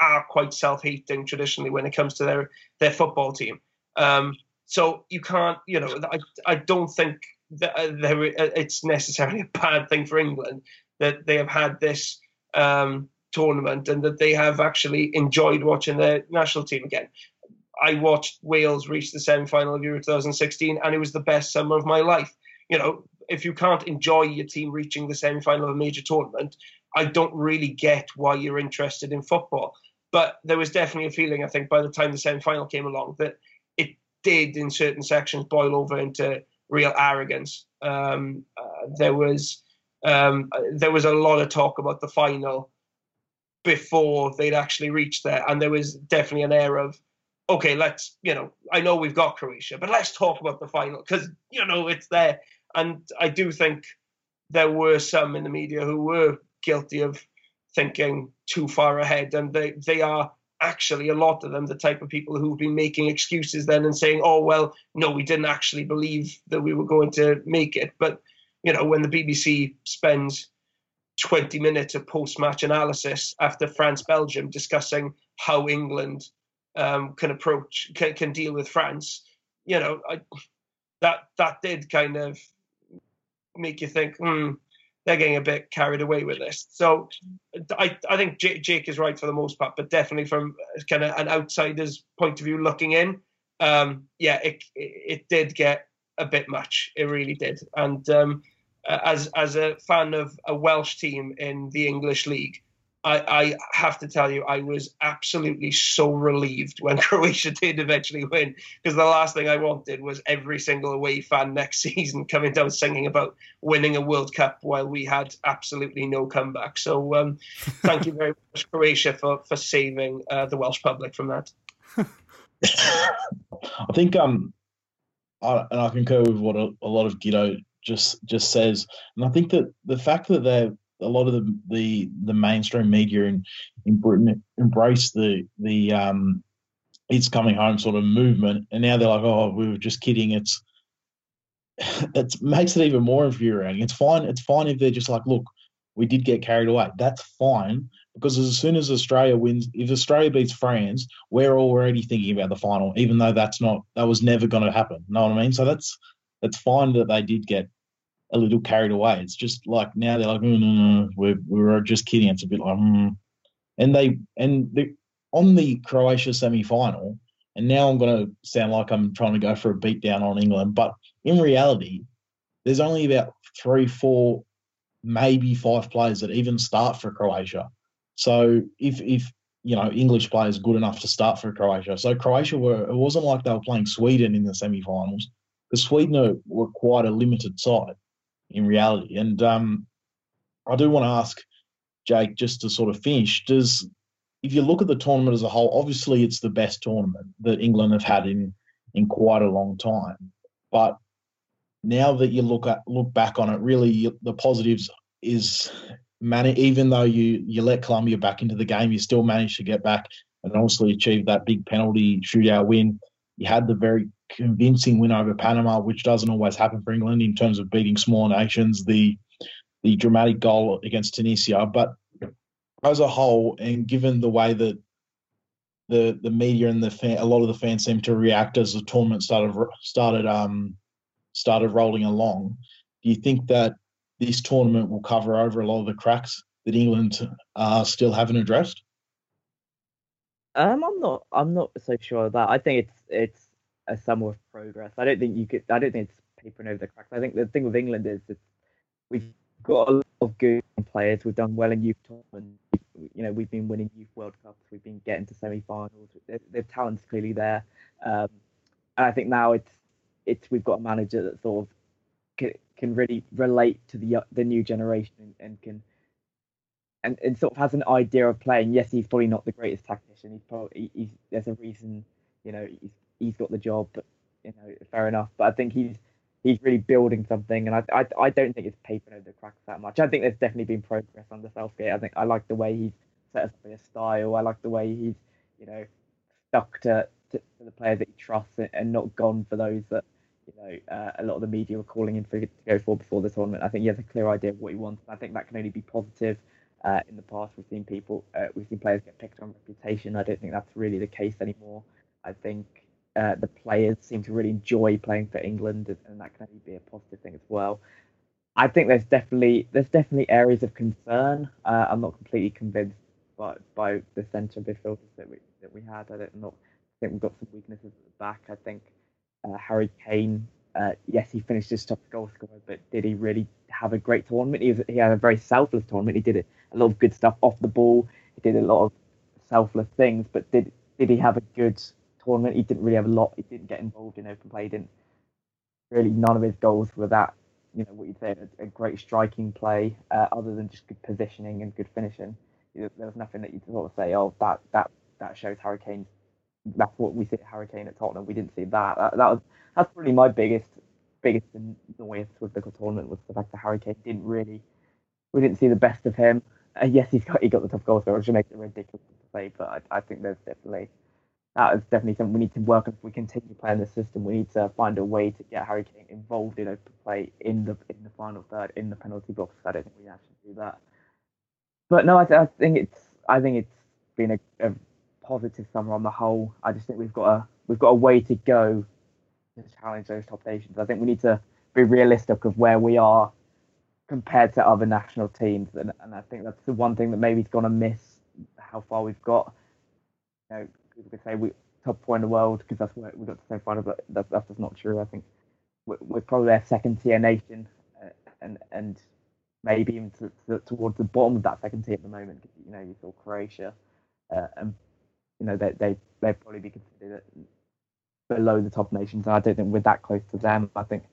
are quite self-hating traditionally when it comes to their their football team. Um, so you can't, you know, I I don't think that uh, there uh, it's necessarily a bad thing for England that they have had this um, tournament and that they have actually enjoyed watching their national team again. I watched Wales reach the semi final of Euro 2016, and it was the best summer of my life. You know, if you can't enjoy your team reaching the semi final of a major tournament, I don't really get why you're interested in football. But there was definitely a feeling, I think, by the time the semi final came along, that it did, in certain sections, boil over into real arrogance. Um, uh, there was um, there was a lot of talk about the final before they'd actually reached there, and there was definitely an air of okay, let's, you know, I know we've got Croatia, but let's talk about the final because, you know, it's there. And I do think there were some in the media who were guilty of thinking too far ahead. And they, they are actually, a lot of them, the type of people who've been making excuses then and saying, oh, well, no, we didn't actually believe that we were going to make it. But, you know, when the BBC spends 20 minutes of post match analysis after France Belgium discussing how England um, can approach can, can deal with France. You know, I, that that did kind of make you think, hmm, they're getting a bit carried away with this. So I I think Jake, Jake is right for the most part, but definitely from kind of an outsider's point of view looking in, um, yeah, it it did get a bit much. It really did, and. Um, as as a fan of a Welsh team in the English league, I, I, have to tell you, I was absolutely so relieved when Croatia did eventually win because the last thing I wanted was every single away fan next season coming down singing about winning a World Cup while we had absolutely no comeback. So um, thank you very much, Croatia, for, for saving uh, the Welsh public from that. I think, um, I, and I concur with what a, a lot of Guto just just says, and I think that the fact that they're a lot of the the, the mainstream media in, in Britain embrace the the um, it's coming home sort of movement, and now they're like, oh, we were just kidding. It's it makes it even more infuriating. It's fine. It's fine if they're just like, look, we did get carried away. That's fine because as soon as Australia wins, if Australia beats France, we're already thinking about the final, even though that's not that was never going to happen. Know what I mean? So that's that's fine that they did get a little carried away. It's just like now they're like, no, no, no, we're we're just kidding. It's a bit like, mm. and they and the on the Croatia semi final. And now I'm going to sound like I'm trying to go for a beat down on England, but in reality, there's only about three, four, maybe five players that even start for Croatia. So if if you know English players good enough to start for Croatia, so Croatia were it wasn't like they were playing Sweden in the semi-finals because Sweden were quite a limited side in reality. And um, I do want to ask Jake just to sort of finish. Does if you look at the tournament as a whole, obviously it's the best tournament that England have had in in quite a long time. But now that you look at look back on it, really the positives is man. Even though you you let Colombia back into the game, you still managed to get back and obviously achieve that big penalty shootout win. You had the very convincing win over Panama, which doesn't always happen for England in terms of beating small nations. The the dramatic goal against Tunisia, but as a whole, and given the way that the the media and the fan, a lot of the fans seem to react as the tournament started started um started rolling along, do you think that this tournament will cover over a lot of the cracks that England uh, still haven't addressed? Um, I'm not. I'm not so sure of that. I think it's it's a summer of progress. I don't think you could. I don't think it's papering over the cracks. I think the thing with England is that we've got a lot of good players. We've done well in youth tournaments. You know, we've been winning youth World Cups. We've been getting to semi-finals. The talent's clearly there, um, and I think now it's it's we've got a manager that sort of can, can really relate to the the new generation and, and can and, and sort of has an idea of playing. Yes, he's probably not the greatest tactician. He's probably he's, there's a reason, you know, he's he's got the job. You know, fair enough. But I think he's he's really building something, and I I, I don't think it's papering over the cracks that much. I think there's definitely been progress under Southgate. I think I like the way he's set up a style. I like the way he's you know stuck to, to, to the players that he trusts and, and, not gone for those that you know uh, a lot of the media were calling him for to go for before the tournament. I think he has a clear idea of what he wants. I think that can only be positive. Uh, in the past, we've seen people, uh, we've seen players get picked on reputation. I don't think that's really the case anymore. I think uh, the players seem to really enjoy playing for England, and that can only be a positive thing as well. I think there's definitely there's definitely areas of concern. Uh, I'm not completely convinced by by the centre midfielders that we that we had. I don't not I think we've got some weaknesses at the back. I think uh, Harry Kane. Uh, yes, he finished his top goal scorer, but did he really have a great tournament? He, was, he had a very selfless tournament. He did a lot of good stuff off the ball. He did a lot of selfless things, but did did he have a good tournament. He didn't really have a lot. He didn't get involved in open play. He didn't really. None of his goals were that. You know what you'd say a, a great striking play, uh, other than just good positioning and good finishing. there was nothing that you'd sort of say, oh, that that that shows Harry Kane. That's what we see at Kane at Tottenham. We didn't see that. That, that was that's probably my biggest biggest annoyance with the tournament was the fact that Harry Kane didn't really. We didn't see the best of him. Uh, yes, he's got he got the top goal scorer, which makes it ridiculous to say, but I, I think there's definitely that is definitely something we need to work on. If we continue playing the system, we need to find a way to get Harry Kane involved in open play in the in the final third in the penalty box. I don't think we actually do that. But no, I, I think it's I think it's been a, a, positive summer on the whole. I just think we've got a we've got a way to go to challenge those top nations. I think we need to be realistic of where we are compared to other national teams, and, and I think that's the one thing that maybe is going to miss how far we've got. You know, people could say we top four in the world because that's where we got to semi final, but that, that's just not true. I think we're, we're probably a second tier nation, uh, and and maybe even to, to, towards the bottom of that second tier at the moment. You know, you saw Croatia, uh, and you know they they they'd probably be considered below the top nations. And I don't think we're that close to them. I think,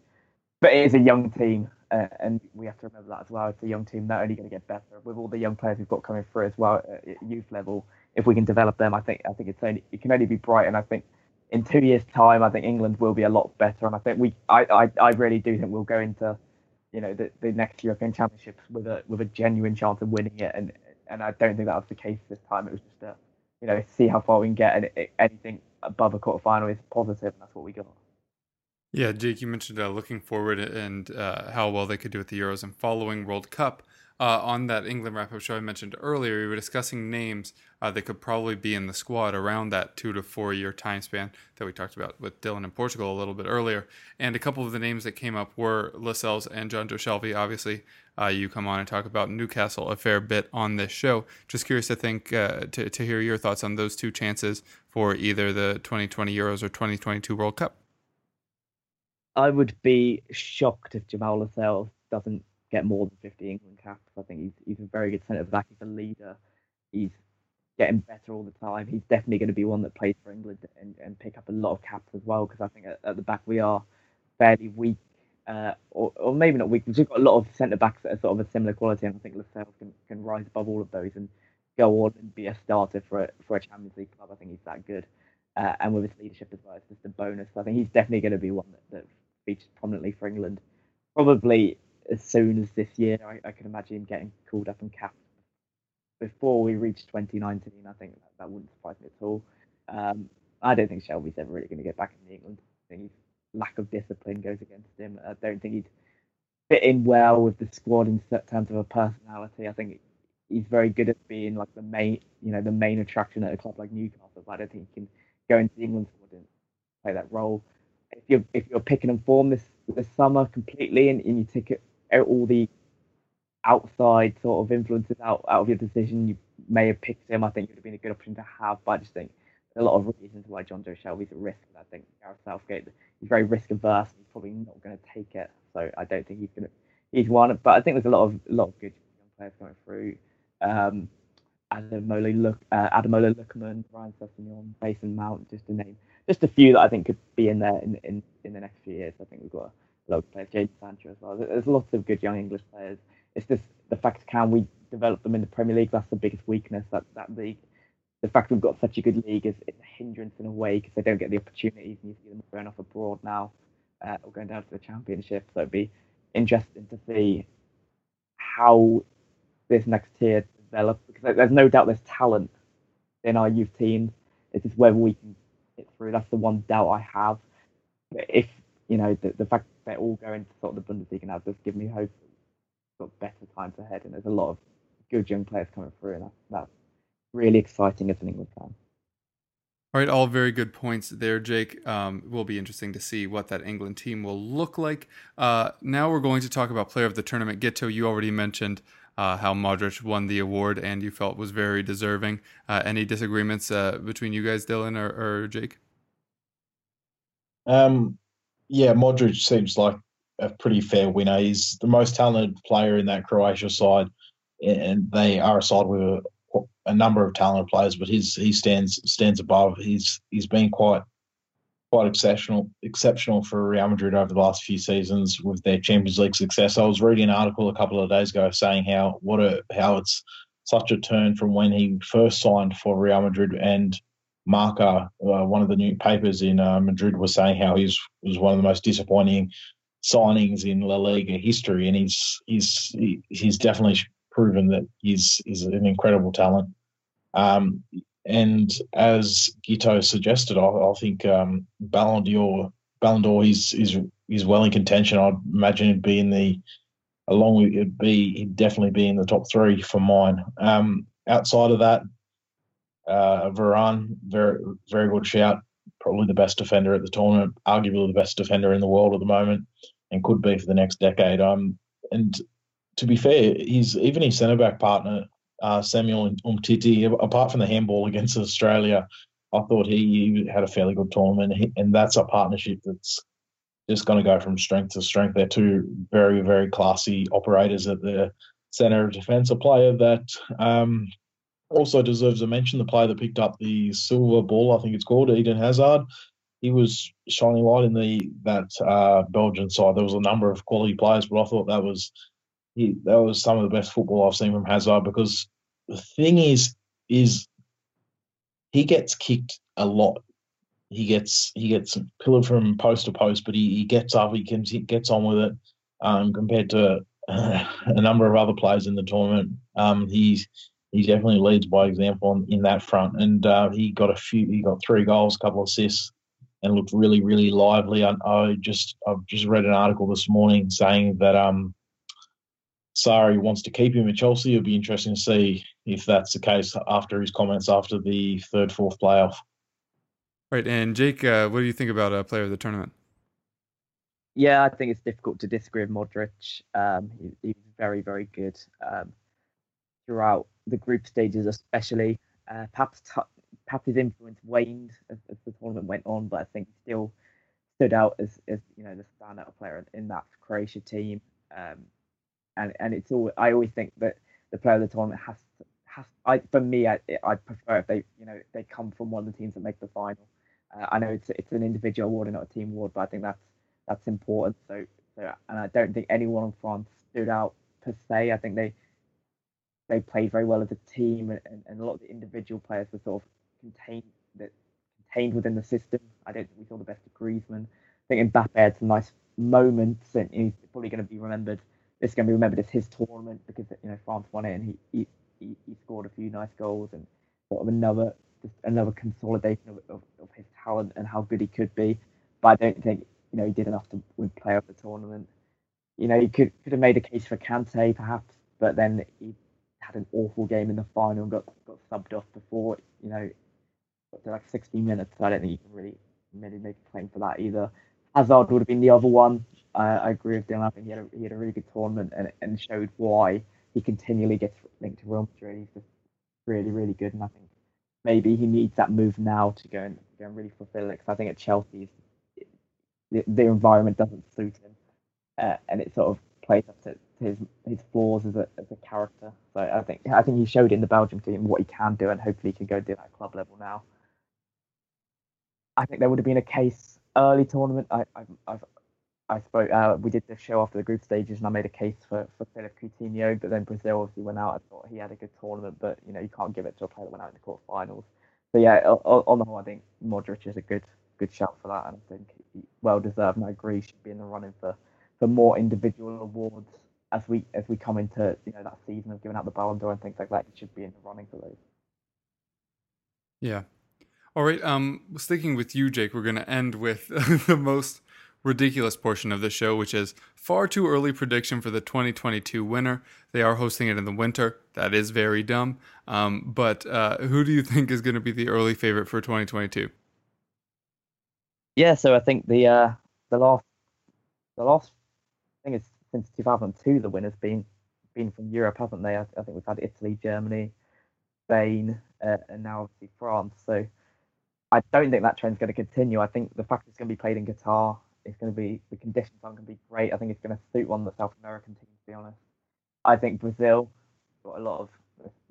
but it is a young team. Uh, and we have to remember that as well. It's a young team, not only going to get better with all the young players we've got coming through as well at youth level if we can develop them, I think I think it's only it can only be bright. And I think in two years' time, I think England will be a lot better. And I think we, I, I, I really do think we'll go into, you know, the, the next European Championships with a with a genuine chance of winning it. And and I don't think that was the case this time. It was just a, you know, see how far we can get, and it, anything above a quarter final is positive, and that's what we got. Yeah, Jake, you mentioned uh, looking forward and uh, how well they could do at the Euros and following World Cup. Uh, on that England wrap up show I mentioned earlier, we were discussing names uh, that could probably be in the squad around that two to four year time span that we talked about with Dylan in Portugal a little bit earlier. And a couple of the names that came up were Lascelles and Jonjo Shelvey. Obviously, uh, you come on and talk about Newcastle a fair bit on this show. Just curious to think uh, to, to hear your thoughts on those two chances for either the 2020 Euros or 2022 World Cup. I would be shocked if Jamal Lascelles doesn't get more than 50 England caps. I think he's he's a very good centre back. He's a leader. He's getting better all the time. He's definitely going to be one that plays for England and, and pick up a lot of caps as well. Because I think at, at, the back we are fairly weak, uh, or, or maybe not weak. We've got a lot of centre backs that are sort of a similar quality, and I think Lascelles can, can rise above all of those and go on and be a starter for a, for a Champions League club. I think he's that good. Uh, and with his leadership as well, it's just a bonus. I think he's definitely going to be one that, that features prominently for England. Probably as soon as this year, I, I can imagine him getting called up and capped before we reach 2019. I think that, that wouldn't surprise me at all. Um, I don't think Shelvey's ever really going to get back in England. I think his lack of discipline goes against him. I don't think he'd fit in well with the squad in terms of a personality. I think he's very good at being like the main, you know, the main attraction at a club like Newcastle. But I don't think he can go into England squad and play that role. If you're if you're picking and form this this summer completely and, and you take it all the outside sort of influences out, out of your decision, you may have picked him. I think it would have been a good option to have, but I just think a lot of reasons why John Jonjo Shelvey's at risk. I think Gareth Southgate, he's very risk averse. He's probably not going to take it. So I don't think he's going to. He's one, but I think there's a lot of a lot of good young players coming through. Um, Ademola look, uh, Ademola Lookman, Ryan Sessegnon, Mason Mount, just to name just a few that I think could be in there in in, in the next few years. I think we've got a lot of players, Jadon Sancho as well. There's lots of good young English players. It's just the fact can we develop them in the Premier League? That's the biggest weakness that that league. The fact we've got such a good league is, is a hindrance in a way because they don't get the opportunities and you see them going off abroad now uh, or going down to the Championship. So it'd be interesting to see how this next tier develops because there's no doubt there's talent in our youth teams. It's just whether we can get through. That's the one doubt I have. If you know the, the fact that they're all going to sort of the Bundesliga now does give me hope. Got better times ahead, and there's a lot of good young players coming through, and that's, that's really exciting as an England fan. All right, all very good points there, Jake. Um, will be interesting to see what that England team will look like. Uh, now we're going to talk about player of the tournament. Guto, you already mentioned uh, how Modric won the award and you felt was very deserving. Uh, any disagreements uh, between you guys, Dylan or, or Jake? Um, yeah, Modric seems like a pretty fair winner. He's the most talented player in that Croatia side, and they are a side with a, a number of talented players, but his he stands stands above. He's he's been quite quite exceptional exceptional for Real Madrid over the last few seasons with their Champions League success. I was reading an article a couple of days ago saying how what a how it's such a turn from when he first signed for Real Madrid and Marca, uh, one of the new papers in uh, Madrid, was saying how he was one of the most disappointing signings in La Liga history, and he's he's he's definitely proven that he's is an incredible talent. Um, and as Guto suggested, I, I think um, Ballon d'Or, Ballon d'Or is is is well in contention. I'd imagine it'd be in the along with it'd be he'd definitely be in the top three for mine. Um, outside of that, uh, Varane, very very good shout. Probably the best defender at the tournament, arguably the best defender in the world at the moment, and could be for the next decade. Um, and to be fair, he's even his centre back partner, uh, Samuel Umtiti, apart from the handball against Australia, I thought he had a fairly good tournament, and that's a partnership that's just going to go from strength to strength. They're two very, very classy operators at the centre of defence. A player that um, also deserves a mention. The player that picked up the silver ball, I think it's called Eden Hazard. He was shining light in the that uh, Belgian side. There was a number of quality players, but I thought that was he, that was some of the best football I've seen from Hazard. Because the thing is, is he gets kicked a lot. He gets he gets pillared from post to post, but he, he gets up. He, can, he gets on with it. Um, compared to uh, a number of other players in the tournament, um, he's he definitely leads by example in that front. And uh, he got a few, he got three goals, a couple of assists, and looked really, really lively. I, I, just, I've just read an article this morning saying that um, Sarri wants to keep him at Chelsea. It'll be interesting to see if that's the case after his comments after the third, fourth playoff. Right, and Jake, uh, what do you think about a player of the tournament? Yeah, I think it's difficult to disagree with Modric. Um, he, he's very, very good um, throughout the group stages, especially. Uh, perhaps, t- influence waned as, as, the tournament went on, but I think he still stood out as, as you know the standout player in that Croatia team. Um, and and it's all I always think that the player of the tournament has has I for me I I prefer if they you know they come from one of the teams that make the final. Uh, I know it's it's an individual award and not a team award, but I think that's that's important. So so and I don't think anyone in France stood out per se. I think they they played very well as a team, and, and, a lot of the individual players were sort of contained that contained within the system. I don't think we saw the best of Griezmann. I think Mbappe had some nice moments, and he's probably going to be remembered. It's going to be remembered as his tournament because you know France won it, and he he, he, he scored a few nice goals and sort of another just another consolidation of, of, of his talent and how good he could be. But I don't think you know he did enough to win player of the tournament. You know he could could have made a case for Kante perhaps, but then he had an awful game in the final and got got subbed off before you know got to like 60 minutes. So I don't think you can really really make a claim for that either. Hazard would have been the other one. I, I agree with Dylan. I think he had a, he had a really good tournament and, and showed why he continually gets linked to Real Madrid. He's just really really good, and I think maybe he needs that move now to go and go and really fulfill it. Because I think at Chelsea, the, the environment doesn't suit him, uh, and it sort of plays up to his his flaws as a as a character. So I think I think he showed in the Belgium team what he can do, and hopefully he can go do that at club level now. I think there would have been a case early tournament. I I I've, I spoke. Uh, we did the show after the group stages, and I made a case for for Philippe Coutinho. But then Brazil obviously went out. I thought he had a good tournament, but you know you can't give it to a player that went out in the quarterfinals. So yeah, on the whole, I think Modric is a good good shout for that, and I think well deserved. And I agree, should be in the running for for more individual awards as we as we come into you know that season of giving out the Ballon d'Or and things like that, he should be in the running for those. Yeah. All right. Um, sticking with you, Jake, we're going to end with the most ridiculous portion of the show, which is far too early prediction for the 2022 winner. They are hosting it in the winter. That is very dumb. Um, but uh, who do you think is going to be the early favorite for 2022? Yeah, so I think the uh, the last the last thing is since 2002, the winners been been from Europe, haven't they? I, I think we've had Italy, Germany, Spain, uh, and now obviously France. So I don't think that trend's going to continue. I think the fact it's going to be played in Qatar, it's going to be the conditions aren't going to be great. I think it's going to suit one of the South American teams. To be honest, I think Brazil got a lot of.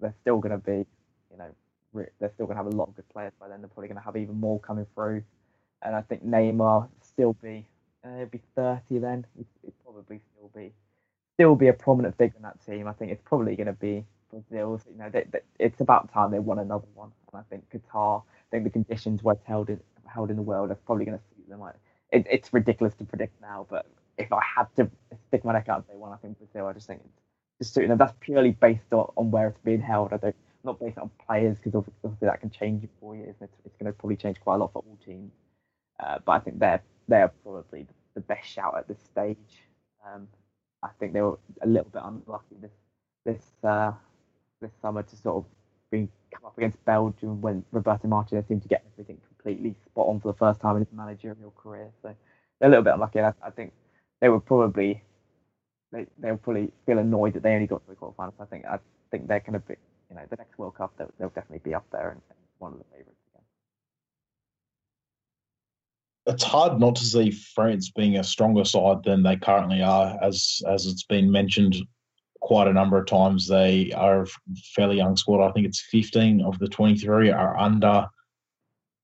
They're still going to be, you know, they're still going to have a lot of good players by then. They're probably going to have even more coming through, and I think Neymar still be uh, he'll be 30 then. He'd, probably still be still be a prominent figure in that team. I think it's probably going to be Brazil. You know, they, they, it's about time they won another one. And I think Qatar. I think the conditions where it's held in held in the world are probably going to suit them. Like, it, it's ridiculous to predict now, but if I had to stick my neck out and say one, I think Brazil. I just think it's just suiting them. That's purely based on, on where it's being held. I don't not based on players because obviously that can change in four years. It's, it's going to probably change quite a lot for all teams. Uh, but I think they're they're probably the best shout at this stage. Um, I think they were a little bit unlucky this this uh, this summer to sort of be come up against Belgium when Roberto Martinez seemed to get everything completely spot on for the first time in his managerial career. So they're a little bit unlucky. I, I, think they were probably they they'll probably feel annoyed that they only got to the quarterfinals. I think I think they're going to be you know the next World Cup they'll, they'll definitely be up there and, and one of the favourites it's hard not to see France being a stronger side than they currently are, as as it's been mentioned quite a number of times. They are a fairly young squad. I think it's 15 of the 23 are under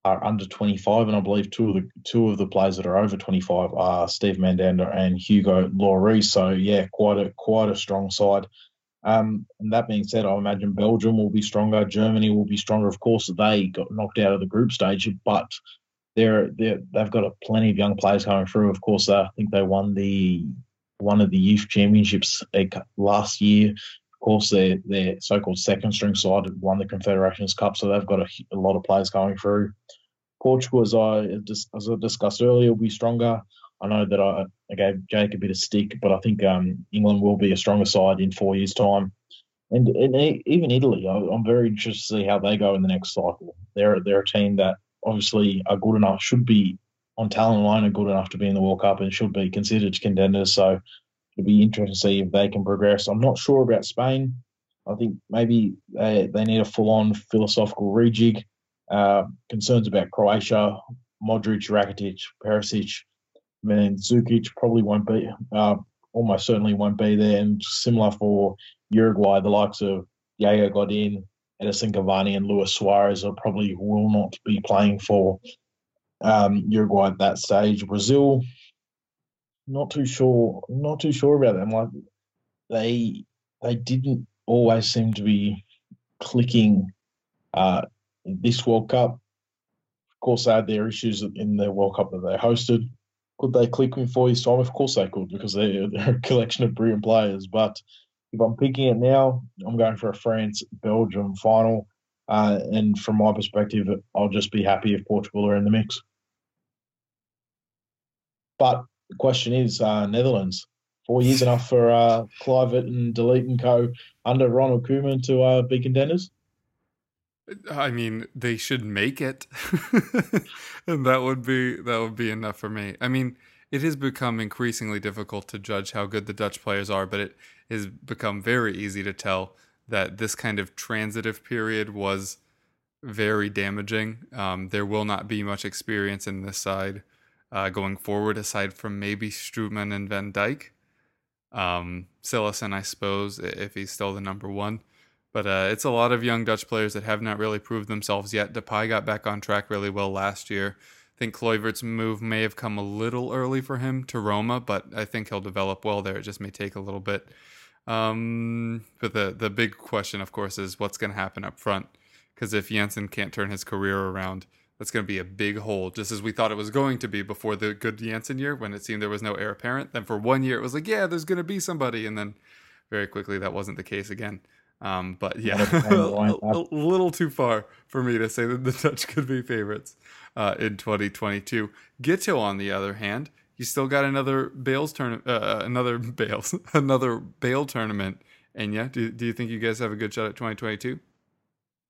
are under 25, and I believe two of the two of the players that are over 25 are Steve Mandanda and Hugo Lloris. So yeah, quite a quite a strong side. Um, and that being said, I imagine Belgium will be stronger. Germany will be stronger. Of course, they got knocked out of the group stage, but they're, they're they've got a plenty of young players coming through. Of course, uh, I think they won the one of the youth championships last year. Of course, their their so-called second string side won the Confederations Cup, so they've got a, a lot of players going through. Portugal, as I as I discussed earlier, will be stronger. I know that I, I gave Jake a bit of stick, but I think um, England will be a stronger side in four years' time. And, and even Italy, I'm very interested to see how they go in the next cycle. They're they're a team that obviously are good enough, should be on talent alone, are good enough to be in the World Cup and should be considered contenders. So it'll be interesting to see if they can progress. I'm not sure about Spain. I think maybe they, they need a full on philosophical rejig. Uh, concerns about Croatia, Modric, Rakitic, Perisic, and Zukic probably won't be, uh, almost certainly won't be there. And similar for Uruguay, the likes of Diego Godin, Edinson Cavani, and Luis Suarez are probably will not be playing for um, Uruguay at that stage. Brazil, not too sure, not too sure about them. Like they they didn't always seem to be clicking uh, this World Cup. Of course, they had their issues in the World Cup that they hosted. Could they click in four years' time? Of course they could, because they're, they're a collection of brilliant players. But if I'm picking it now, I'm going for a France Belgium final. Uh, and from my perspective, I'll just be happy if Portugal are in the mix. But the question is uh, Netherlands. Four years enough for uh, and De Ligt and co under Ronald Koeman to uh, be contenders? I mean, they should make it, and that would be that would be enough for me. I mean, it has become increasingly difficult to judge how good the Dutch players are, but it has become very easy to tell that this kind of transitive period was very damaging. Um, there will not be much experience in this side uh, going forward, aside from maybe Strootman and Van Dijk. Um, Cillessen, I suppose, if he's still the number one. But uh, it's a lot of young Dutch players that have not really proved themselves yet. Depay got back on track really well last year. I think Kluivert's move may have come a little early for him to Roma, but I think he'll develop well there. It just may take a little bit. Um, but the the big question, of course, is what's going to happen up front. Because if Janssen can't turn his career around, that's going to be a big hole, just as we thought it was going to be before the good Janssen year when it seemed there was no heir apparent. Then for one year, it was like, yeah, there's going to be somebody. And then very quickly, that wasn't the case again. Um, but yeah, a, a, little too far for me to say that the Dutch could be favorites uh, in 2022. Guto, on the other hand, you still got another Bales tournament, uh, uh, another Bales, another Bale tournament. And yeah, do, do you think you guys have a good shot at 2022?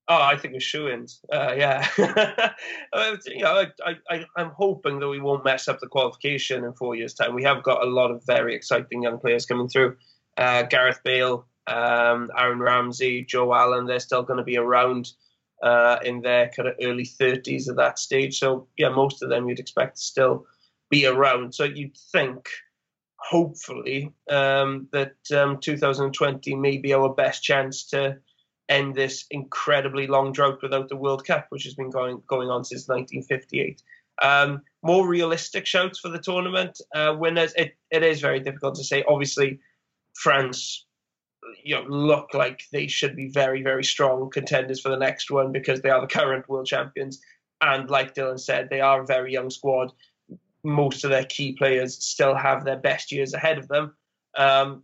Oh, I think we're shoe-ins. Uh, yeah, you know, I, I, I'm hoping that we won't mess up the qualification in four years' time. We have got a lot of very exciting young players coming through. Uh, Gareth Bale, um, Aaron Ramsey, Joe Allen, they're still going to be around uh, in their kind of early 30s at that stage. So, yeah, most of them you'd expect to still be around. So you'd think, hopefully, um, that um, 2020 may be our best chance to end this incredibly long drought without the World Cup, which has been going going on since 1958. Um, more realistic shouts for the tournament uh, winners. It, it is very difficult to say. Obviously, France, you know, look like they should be very very strong contenders for the next one because they are the current world champions, and like Dylan said, they are a very young squad. Most of their key players still have their best years ahead of them. Um,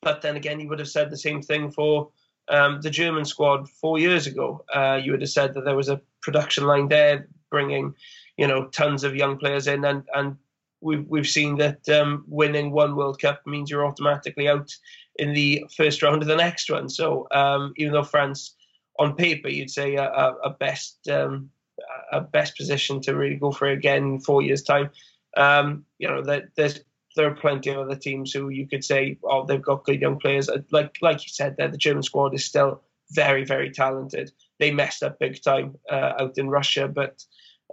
but then again, you would have said the same thing for um, the German squad four years ago. Uh, you would have said that there was a production line there bringing, you know, tons of young players in, and and we've we've seen that um, winning one World Cup means you're automatically out in the first round of the next one. So um, even though France, on paper, you'd say a, a best um, a best position to really go for again in four years' time. Um, you know, that there's there are plenty of other teams who you could say, oh, they've got good young players. Uh, like like you said, there the German squad is still very very talented. They messed up big time uh, out in Russia, but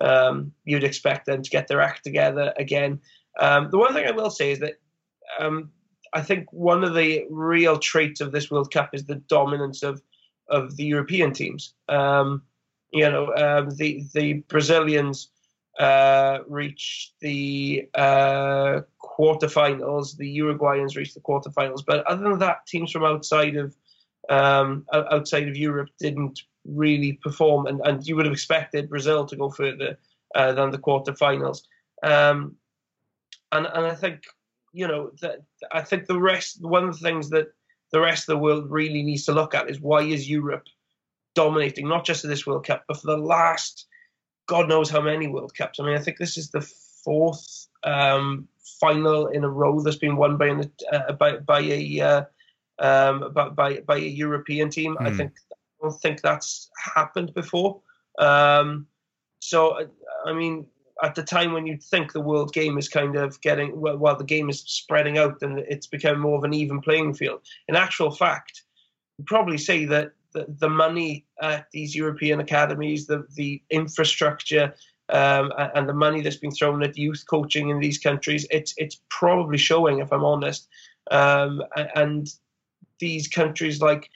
um, you'd expect them to get their act together again. Um, the one thing I will say is that um, I think one of the real traits of this World Cup is the dominance of of the European teams. Um, you know, um, the the Brazilians uh, reached the uh, quarterfinals. The Uruguayans reached the quarterfinals, but other than that, teams from outside of um, outside of Europe didn't really perform, and, and you would have expected Brazil to go further uh, than the quarterfinals. Um, and and I think you know that I think the rest one of the things that the rest of the world really needs to look at is why is Europe dominating not just this World Cup but for the last God knows how many World Cups. I mean, I think this is the fourth um, final in a row that's been won by an, uh, by, by a uh, um, by, by, by a European team. Mm. I hmm. think don't think that's happened before. Um, so I mean, at the time when you think the world game is kind of getting well, while the game is spreading out and it's become more of an even playing field. In actual fact, you probably say that the, the money at these European academies, the the infrastructure, um, and the money that's been thrown at youth coaching in these countries, it's it's probably showing, if I'm honest. Um, and these countries like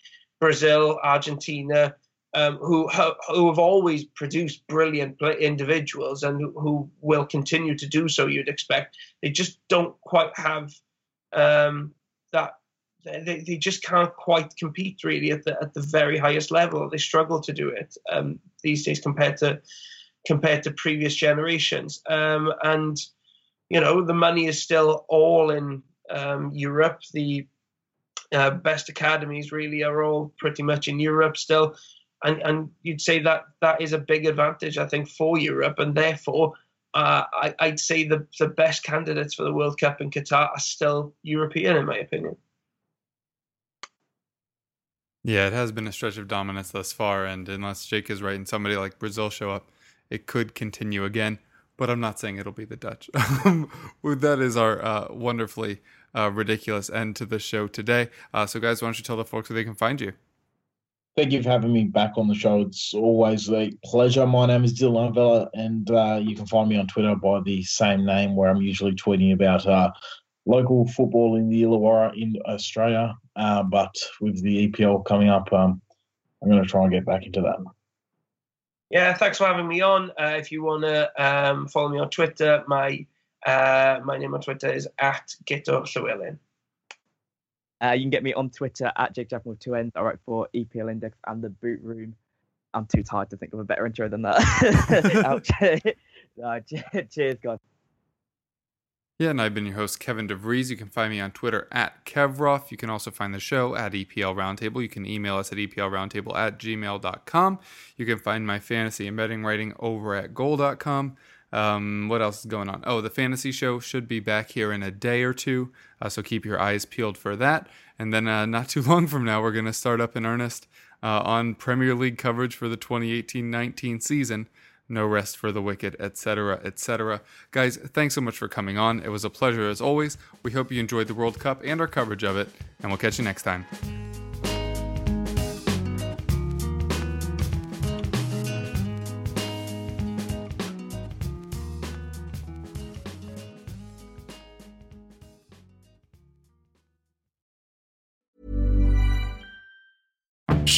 Brazil, Argentina, um, who who have always produced brilliant individuals and who, will continue to do so. You'd expect they just don't quite have um, that. They, they just can't quite compete really at the at the very highest level. They struggle to do it um, these days compared to compared to previous generations. Um, and you know the money is still all in um, Europe. The uh, best academies really are all pretty much in Europe still and and you'd say that that is a big advantage, I think, for Europe, and therefore. Uh, I, would say the, the best candidates for the World Cup in Qatar are still European, in my opinion. Yeah, it has been a stretch of dominance thus far, and unless Jake is right and somebody like Brazil show up, it could continue again. But I'm not saying it'll be the Dutch. that is our uh, wonderfully uh, ridiculous end to the show today. Uh, so, guys, why don't you tell the folks where they can find you? Thank you for having me back on the show. It's always a pleasure. My name is Dylan Arvela, and uh, you can find me on Twitter by the same name, where I'm usually tweeting about uh, local football in the Illawarra in Australia. Uh, but with the EPL coming up, um, I'm going to try and get back into that. Yeah, thanks for having me on. Uh, if you want to um, follow me on Twitter, my uh, my name on Twitter is at Guto Llewelyn. Uh, you can get me on Twitter at Jake Jackmann with two N's. I write for EPL Index and the Boot Room. I'm too tired to think of a better intro than that. Ouch. uh, cheers, guys. Yeah, and I've been your host, Kevin DeVries. You can find me on Twitter at Kevrov. You can also find the show at EPL Roundtable. You can email us at EPLRoundtable at gmail.com. You can find my fantasy and betting writing over at goal.com. Um, what else is going on? Oh, the fantasy show should be back here in a day or two, uh, so keep your eyes peeled for that. And then, uh, not too long from now, we're going to start up in earnest uh, on Premier League coverage for the 2018-19 season. No rest for the wicked, etc., etc. Guys, thanks so much for coming on. It was a pleasure as always. We hope you enjoyed the World Cup and our coverage of it, and we'll catch you next time.